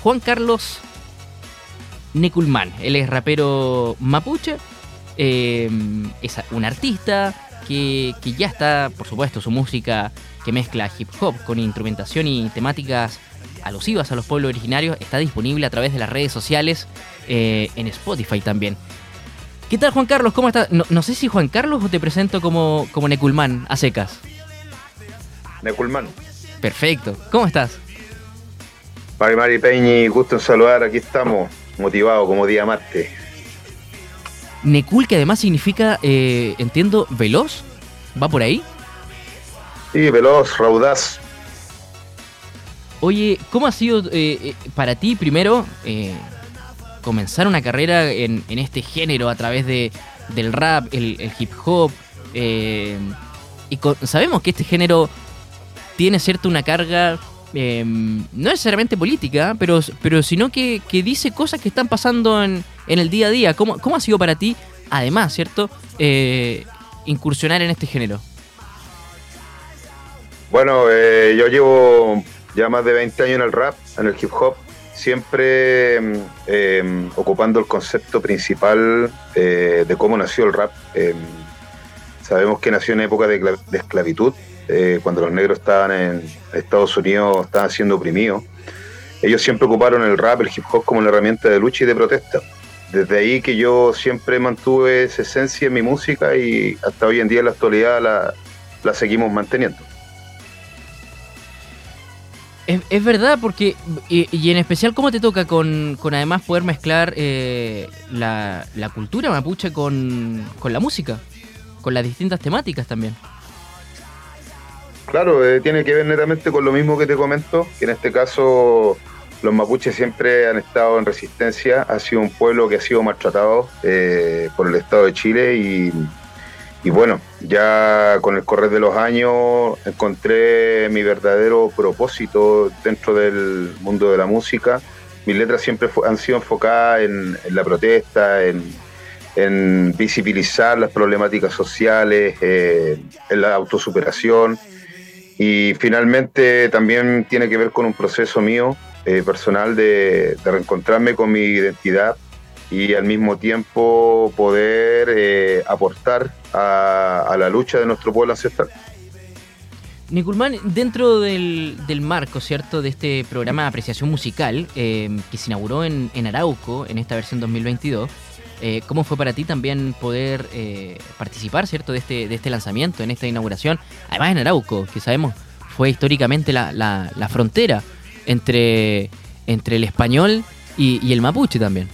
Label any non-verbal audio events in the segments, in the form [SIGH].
Juan Carlos Neculman. Él es rapero mapuche, eh, es un artista que, que ya está, por supuesto, su música que mezcla hip hop con instrumentación y temáticas alusivas a los pueblos originarios está disponible a través de las redes sociales eh, en Spotify también. ¿Qué tal Juan Carlos? ¿Cómo estás? No, sé si Juan Carlos o te presento como, como Neculman a secas. Neculman. Perfecto. ¿Cómo estás? Mari Mari Peñi, gusto en saludar, aquí estamos, motivados como día martes. Necul, que además significa, eh, entiendo, veloz, ¿va por ahí? Sí, veloz, raudaz. Oye, ¿cómo ha sido eh, eh, para ti primero comenzar una carrera en, este género a través de, del rap, el, hip hop? y sabemos que este género tiene cierta una carga no necesariamente política, pero, pero sino que, que dice cosas que están pasando en, en el día a día. ¿Cómo, cómo ha sido para ti, además, ¿cierto? Eh, incursionar en este género. Bueno, eh, yo llevo ya más de 20 años en el rap, en el hip hop, siempre mm, em, ocupando el concepto principal eh, de cómo nació el rap. Em, sabemos que nació en época de esclavitud, cuando los negros estaban en Estados Unidos, estaban siendo oprimidos. Ellos siempre ocuparon el rap, el hip hop como una herramienta de lucha y de protesta desde ahí que yo siempre mantuve esa esencia en mi música y hasta hoy en día en la actualidad la, seguimos manteniendo. Es, verdad, porque, y, en especial cómo te toca con, además poder mezclar eh, la, cultura mapuche con, con, la música, con las distintas temáticas también. Claro, eh, tiene que ver netamente con lo mismo que te comento, que en este caso los mapuches siempre han estado en resistencia, ha sido un pueblo que ha sido maltratado eh, por el Estado de Chile y, bueno, ya con el correr de los años encontré mi verdadero propósito dentro del mundo de la música. Mis letras siempre han sido enfocadas en, la protesta, en, visibilizar las problemáticas sociales, eh, en la autosuperación. Y finalmente también tiene que ver con un proceso mío eh, personal de, reencontrarme con mi identidad y al mismo tiempo poder eh, aportar a, la lucha de nuestro pueblo ancestral. Niculman, dentro del, marco, ¿cierto?, de este programa de apreciación musical eh, que se inauguró en, Arauco en esta versión 2022, ¿cómo fue para ti también poder participar, ¿cierto?, de este, de este lanzamiento, en esta inauguración? Además en Arauco, que sabemos fue históricamente la, la frontera entre, entre el español y, el mapuche también.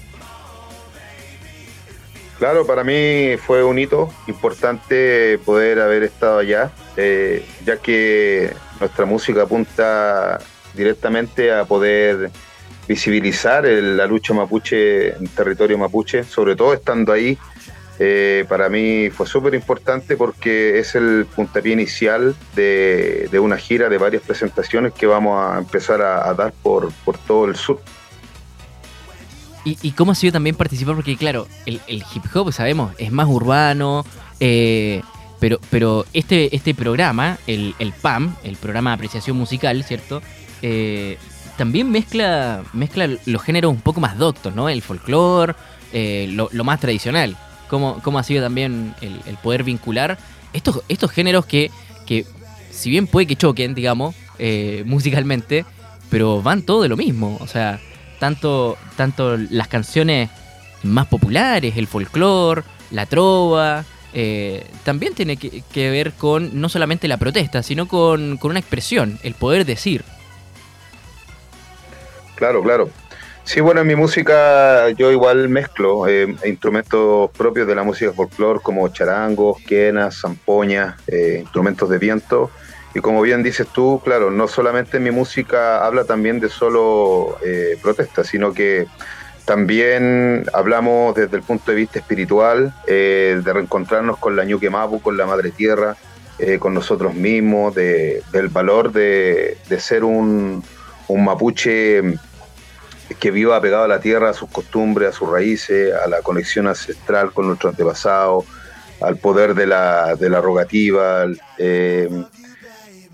Claro, para mí fue un hito importante poder haber estado allá, eh, ya que nuestra música apunta directamente a poder visibilizar la lucha mapuche en territorio mapuche, sobre todo estando ahí eh, para mí fue súper importante porque es el puntapié inicial de, una gira de varias presentaciones que vamos a empezar a, dar por, todo el sur. ¿Y, cómo ha sido también participar? Porque claro, el, hip hop, sabemos, es más urbano, eh, pero, pero este, este programa, el, PAM, el programa de apreciación musical, ¿cierto? Eh, también mezcla, mezcla los géneros un poco más doctos, ¿no? El folclore, lo más tradicional cómo, ha sido también el, poder vincular estos, estos géneros que, que, si bien puede que choquen, digamos, eh, musicalmente, pero van todo de lo mismo. O sea, tanto, tanto las canciones más populares, el folclore, la trova, eh, también tiene que, ver con no solamente la protesta, sino con, con una expresión, el poder decir. Claro, claro. Sí, bueno, en mi música yo igual mezclo eh, instrumentos propios de la música folclore como charangos, quenas, zampoñas, eh, instrumentos de viento. Y como bien dices tú, claro, no solamente mi música habla también de solo eh, protesta, sino que también hablamos desde el punto de vista espiritual, de reencontrarnos con la Ñuque Mapu, con la Madre Tierra, con nosotros mismos, del valor de, ser un, un mapuche que viva apegado a la tierra, a sus costumbres, a sus raíces, a la conexión ancestral con nuestros antepasados, al poder de la, de la rogativa, eh,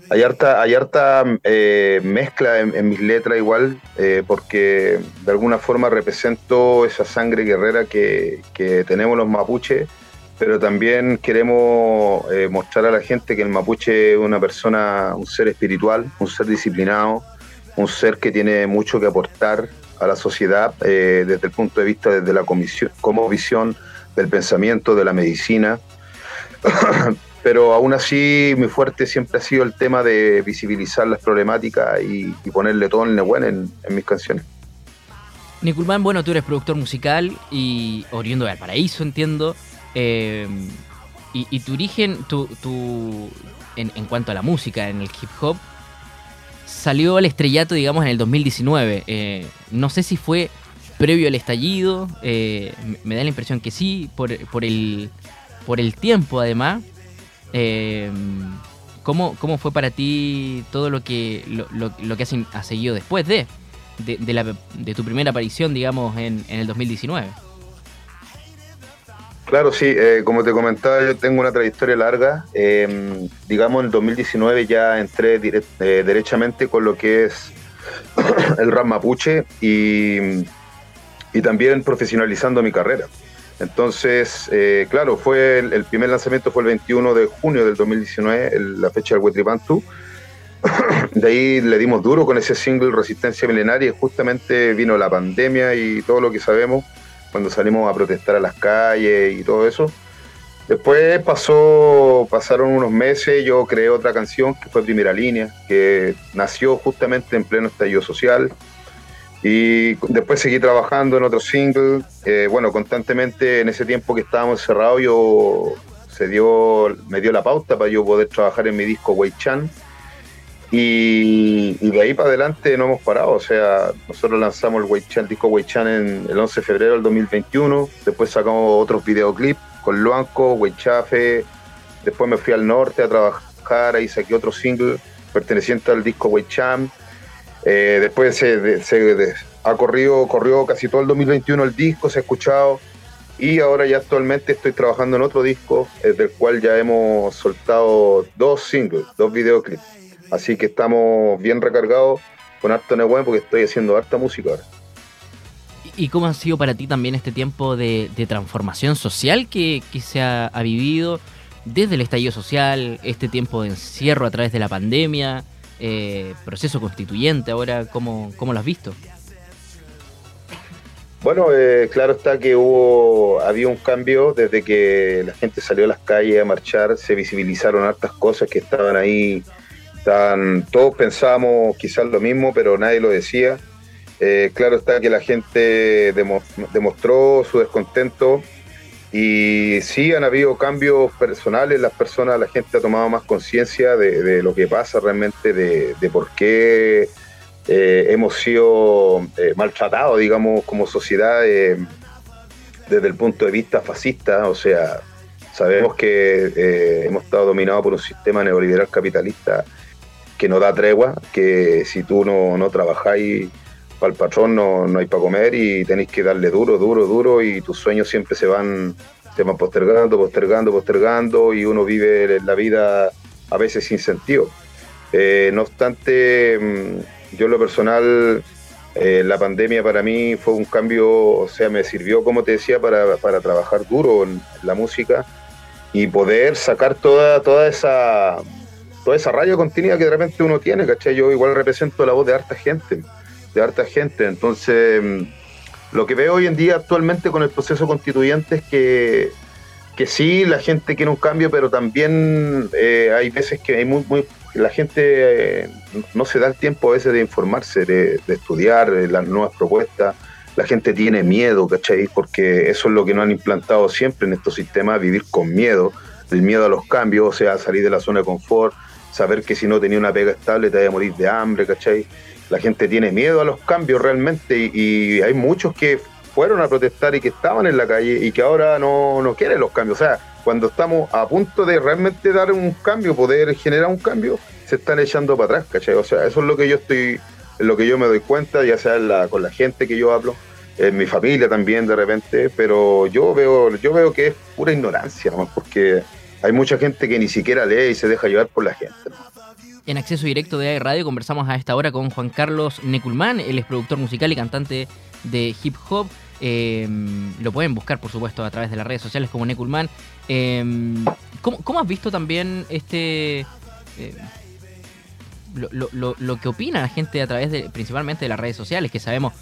hay harta, hay harta eh, mezcla en, mis letras igual, eh, porque de alguna forma represento esa sangre guerrera que, tenemos los mapuches, pero también queremos mostrar a la gente que el mapuche es una persona, un ser espiritual, un ser disciplinado, un ser que tiene mucho que aportar a la sociedad desde el punto de vista desde la comisión, como visión del pensamiento, de la medicina. [COUGHS] pero aún así mi fuerte siempre ha sido el tema de visibilizar las problemáticas y, ponerle todo el nehuén en, en mis canciones. Niculman, bueno, tú eres productor musical y oriundo de Paraíso, entiendo. Eh, y, tu origen, tu, en, cuanto a la música, en el hip hop, salió al estrellato, digamos, en el 2019. Eh, no sé si fue previo al estallido, eh, me da la impresión que sí, por, por, el, por el tiempo además. Eh, ¿cómo, ¿Cómo fue para ti todo lo que, lo, lo, que has, seguido después de, de, tu primera aparición, digamos, en, en el 2019? Claro, sí, eh, como te comentaba, yo tengo una trayectoria larga. Em, digamos, en el 2019 ya entré eh, derechamente con lo que es [CLEARS THROAT] el rap mapuche y, y también profesionalizando mi carrera. Entonces, eh, claro, fue el, primer lanzamiento fue el 21 de junio del 2019, la fecha del Wetripantu. [CLEARS THROAT] de ahí le dimos duro con ese single Resistencia Milenaria y justamente vino la pandemia y todo lo que sabemos cuando salimos a protestar a las calles y todo eso. Después pasó, pasaron unos meses, yo creé otra canción que fue Primera Línea, que nació justamente en pleno estallido social y después seguí trabajando en otro single. Eh, bueno, constantemente en ese tiempo que estábamos cerrados, yo se dio, me dio la pauta para yo poder trabajar en mi disco Wei Chan. Y, de ahí para adelante no hemos parado. O sea, nosotros lanzamos el, Chan, disco Wei Chan en el 11 de febrero del 2021. Después sacamos otros videoclips con Luanco, Wei Chafe. Después me fui al norte a trabajar. Ahí saqué otro single perteneciente al disco Wei Chan eh, después se, ha corrido, corrió casi todo el 2021 el disco, se ha escuchado y ahora ya actualmente estoy trabajando en otro disco, eh, del cual ya hemos soltado dos singles, dos videoclips. Así que estamos bien recargados con harto Neuen porque estoy haciendo harta música ahora. ¿Y cómo ha sido para ti también este tiempo de, transformación social que, se ha, ha, vivido desde el estallido social, este tiempo de encierro a través de la pandemia? Eh, proceso constituyente ahora, ¿cómo, ¿cómo, lo has visto? Bueno, eh, claro está que hubo, había un cambio desde que la gente salió a las calles a marchar, se visibilizaron hartas cosas que estaban ahí, todos pensábamos quizás lo mismo, pero nadie lo decía. Eh, claro está que la gente demostró su descontento y sí han habido cambios personales, las personas, la gente ha tomado más conciencia de, lo que pasa realmente, de, por qué eh, hemos sido eh, maltratados, digamos, como sociedad desde el punto de vista fascista. O sea, sabemos que hemos estado dominados por un sistema neoliberal capitalista que no da tregua, que si tú no, no trabajáis para el patrón no, no hay para comer y tenéis que darle duro, duro, duro y tus sueños siempre se van, se van postergando, postergando, postergando y uno vive la vida a veces sin sentido. Eh, no obstante, mm, yo en lo personal, eh, la pandemia para mí fue un cambio, o sea, me sirvió, como te decía, para, para trabajar duro en la música y poder sacar toda, toda esa toda esa raya contenida que de repente uno tiene, ¿cachai? Yo igual represento la voz de harta gente de harta gente. Entonces, mm, lo que veo hoy en día actualmente con el proceso constituyente es que, que sí, la gente quiere un cambio, pero también eh, hay veces que hay muy, la gente eh, no se da el tiempo a veces de informarse, de, estudiar eh, las nuevas propuestas. La gente tiene miedo, ¿cachai? Porque eso es lo que no han implantado siempre en estos sistemas, vivir con miedo, el miedo a los cambios, o sea, salir de la zona de confort, saber que si no tenía una pega estable te vaya a morir de hambre, ¿cachai? la gente tiene miedo a los cambios realmente y, hay muchos que fueron a protestar y que estaban en la calle y que ahora no, no quieren los cambios. O sea, cuando estamos a punto de realmente dar un cambio, poder generar un cambio, se están echando para atrás, ¿cachai? O sea, eso es lo que yo estoy, lo que yo me doy cuenta, ya sea con la gente que yo hablo, en mi familia también de repente, pero yo veo, yo veo que es pura ignorancia, ¿no? porque hay mucha gente que ni siquiera lee y se deja llevar por la gente. En acceso directo de Radio conversamos a esta hora con Juan Carlos Neculman, él es productor musical y cantante de hip hop. Em, lo pueden buscar, por supuesto, a través de las redes sociales como Neculman. Em, ¿cómo, has visto también este... Eh, lo, que opina la gente a través de, principalmente de las redes sociales, que sabemos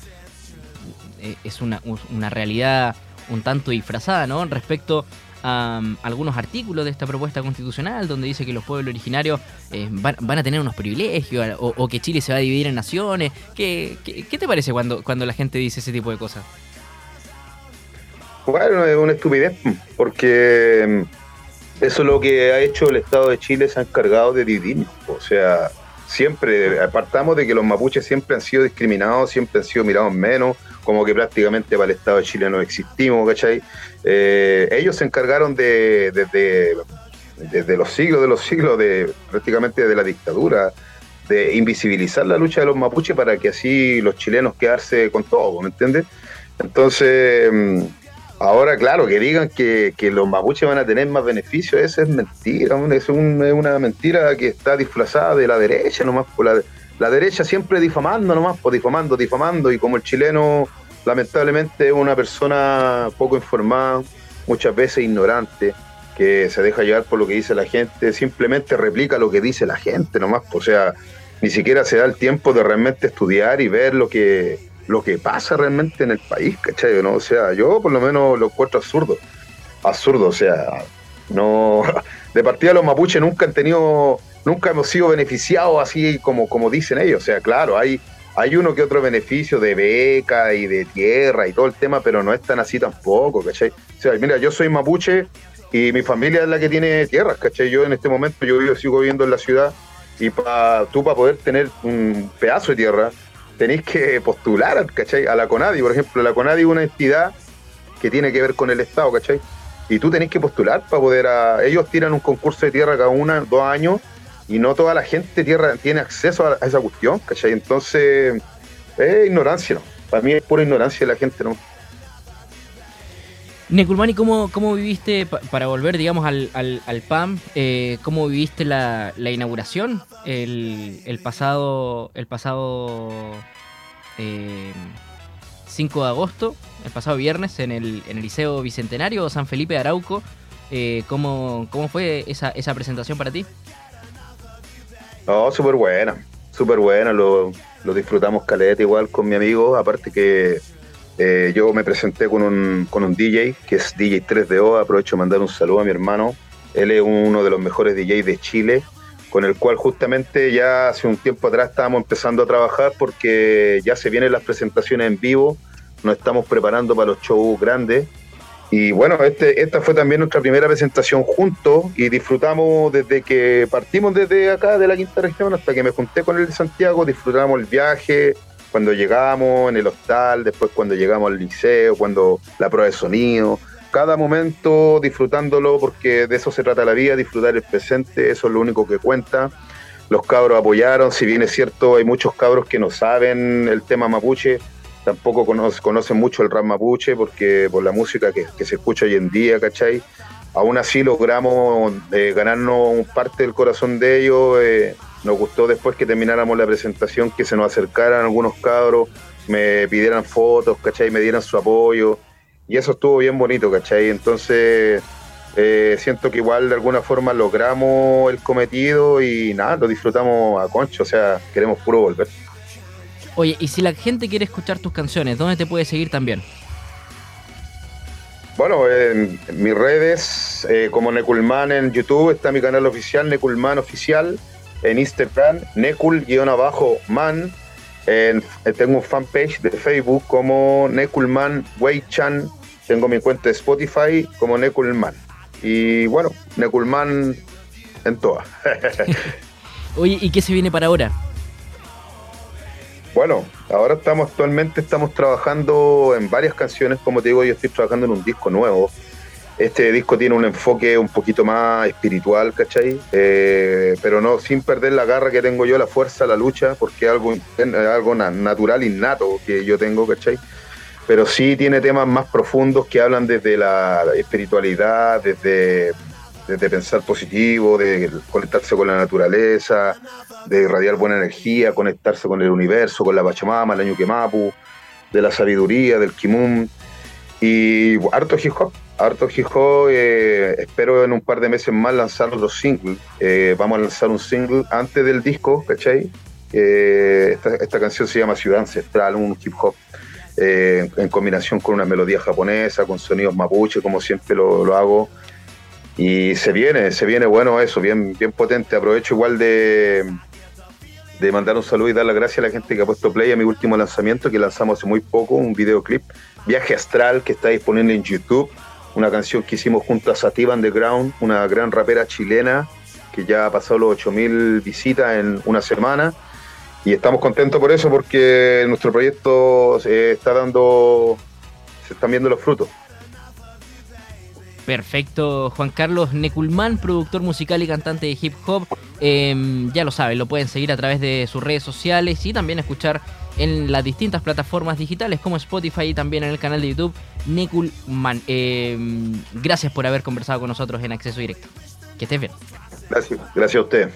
eh, es una realidad un tanto disfrazada, ¿no? Respecto a um, algunos artículos de esta propuesta constitucional donde dice que los pueblos originarios eh, van, a tener unos privilegios o, que Chile se va a dividir en naciones. ¿Qué, te parece cuando, cuando la gente dice ese tipo de cosas? Bueno, es una estupidez, porque mm, eso es lo que ha hecho el Estado de Chile, se ha encargado de dividir. O sea, siempre, apartamos de que los mapuches siempre han sido discriminados, siempre han sido mirados menos, como que prácticamente para el Estado de Chile no existimos, ¿cachai? Eh, ellos se encargaron de, desde, los siglos de los siglos, de prácticamente de la dictadura, de invisibilizar la lucha de los mapuches para que así los chilenos quedarse con todo, ¿me entiendes? Entonces, mm, ahora, claro, que digan que, los mapuches van a tener más beneficios, eso es mentira, es, una mentira que está disfrazada de la derecha nomás, por la, la derecha siempre difamando nomás, pues difamando, difamando, y como el chileno lamentablemente es una persona poco informada, muchas veces ignorante, que se deja llevar por lo que dice la gente, simplemente replica lo que dice la gente nomás, o sea, ni siquiera se da el tiempo de realmente estudiar y ver lo que, lo que pasa realmente en el país, ¿cachai? ¿no? O sea, yo por lo menos lo encuentro absurdo, absurdo, o sea, no, [LAUGHS] de partida los mapuches nunca han tenido, nunca hemos sido beneficiados así como, como dicen ellos, o sea, claro, hay hay uno que otro beneficio de beca y de tierra y todo el tema, pero no es tan así tampoco, ¿cachai? O sea, mira, yo soy mapuche y mi familia es la que tiene tierras, ¿cachai? Yo en este momento, yo sigo viviendo en la ciudad y pa, tú para poder tener un pedazo de tierra, tenéis que postular, ¿cachai? A la CONADI, por ejemplo, la CONADI es una entidad que tiene que ver con el Estado, ¿cachai? Y tú tenés que postular para poder... Ellos tiran un concurso de tierra cada una, dos años, y no toda la gente tierra tiene acceso a, esa cuestión, ¿cachai? Entonces, es ignorancia, ¿no? Para mí es pura ignorancia de la gente, ¿no? Neculmani, ¿cómo, ¿cómo viviste, para volver, digamos, al, al, PAM, eh, cómo viviste la, inauguración el, pasado, el pasado 5 eh, de agosto, el pasado viernes, en el, en el Liceo Bicentenario San Felipe de Arauco? Eh, ¿cómo, ¿Cómo fue esa, esa presentación para ti? No, súper buena, súper buena, lo, disfrutamos caleta igual con mi amigo, aparte que eh, yo me presenté con un, con un DJ, que es DJ 3DO, aprovecho de mandar un saludo a mi hermano, él es uno de los mejores DJs de Chile, con el cual justamente ya hace un tiempo atrás estábamos empezando a trabajar porque ya se vienen las presentaciones en vivo, nos estamos preparando para los shows grandes y bueno, este, esta fue también nuestra primera presentación juntos y disfrutamos desde que partimos desde acá de la quinta región hasta que me junté con él de Santiago, disfrutamos el viaje, cuando llegamos en el hostal, después cuando llegamos al liceo, cuando la prueba de sonido, cada momento disfrutándolo porque de eso se trata la vida, disfrutar el presente, eso es lo único que cuenta. Los cabros apoyaron, si bien es cierto, hay muchos cabros que no saben el tema mapuche, tampoco conocen mucho el rap mapuche porque por la música que, se escucha hoy en día, ¿cachai? Aún así logramos eh, ganarnos parte del corazón de ellos. Eh, nos gustó después que termináramos la presentación que se nos acercaran algunos cabros, me pidieran fotos, ¿cachai? Me dieran su apoyo. Y eso estuvo bien bonito, ¿cachai? Entonces eh, siento que igual de alguna forma logramos el cometido y nada, lo disfrutamos a concho, o sea, queremos puro volver. Oye, y si la gente quiere escuchar tus canciones, ¿dónde te puede seguir también? Bueno, en, mis redes, eh, como Neculman en YouTube, está mi canal oficial, Neculman Oficial. En Instagram, Necul-man. Eh, tengo un fanpage de Facebook como Neculman Weichan. Tengo mi cuenta de Spotify como Neculman. Y bueno, Neculman en todas. [LAUGHS] Oye, ¿y qué se viene para ahora? Bueno, ahora estamos actualmente estamos trabajando en varias canciones, como te digo, yo estoy trabajando en un disco nuevo. Este disco tiene un enfoque un poquito más espiritual, ¿cachai? Eh, pero no sin perder la garra que tengo yo, la fuerza, la lucha, porque es algo, algo natural, innato que yo tengo, ¿cachai? Pero sí tiene temas más profundos que hablan desde la espiritualidad, desde de, pensar positivo, de conectarse con la naturaleza, de irradiar buena energía, conectarse con el universo, con la Pachamama, la Ñuquemapu, de la sabiduría, del Kimun. Y harto hip hop, harto hip hop. Eh, espero en un par de meses más lanzar otro single. Eh, vamos a lanzar un single antes del disco, ¿cachai? Eh, esta, canción se llama Ciudad Ancestral, un hip hop en combinación con una melodía japonesa, con sonidos mapuche, como siempre lo, hago. Y se viene, se viene bueno eso, bien, bien potente. Aprovecho igual de, de mandar un saludo y dar las gracias a la gente que ha puesto play a mi último lanzamiento que lanzamos hace muy poco, un videoclip, Viaje Astral, que está disponible en YouTube, una canción que hicimos junto a Sativa Underground, una gran rapera chilena que ya ha pasado los 8000 visitas en una semana y estamos contentos por eso porque nuestro proyecto se está dando, se están viendo los frutos. Perfecto, Juan Carlos Neculman, productor musical y cantante de hip hop. Em, ya lo saben, lo pueden seguir a través de sus redes sociales y también escuchar en las distintas plataformas digitales como Spotify y también en el canal de YouTube Neculman. Em, gracias por haber conversado con nosotros en Acceso Directo. Que estés bien. Gracias, gracias a usted.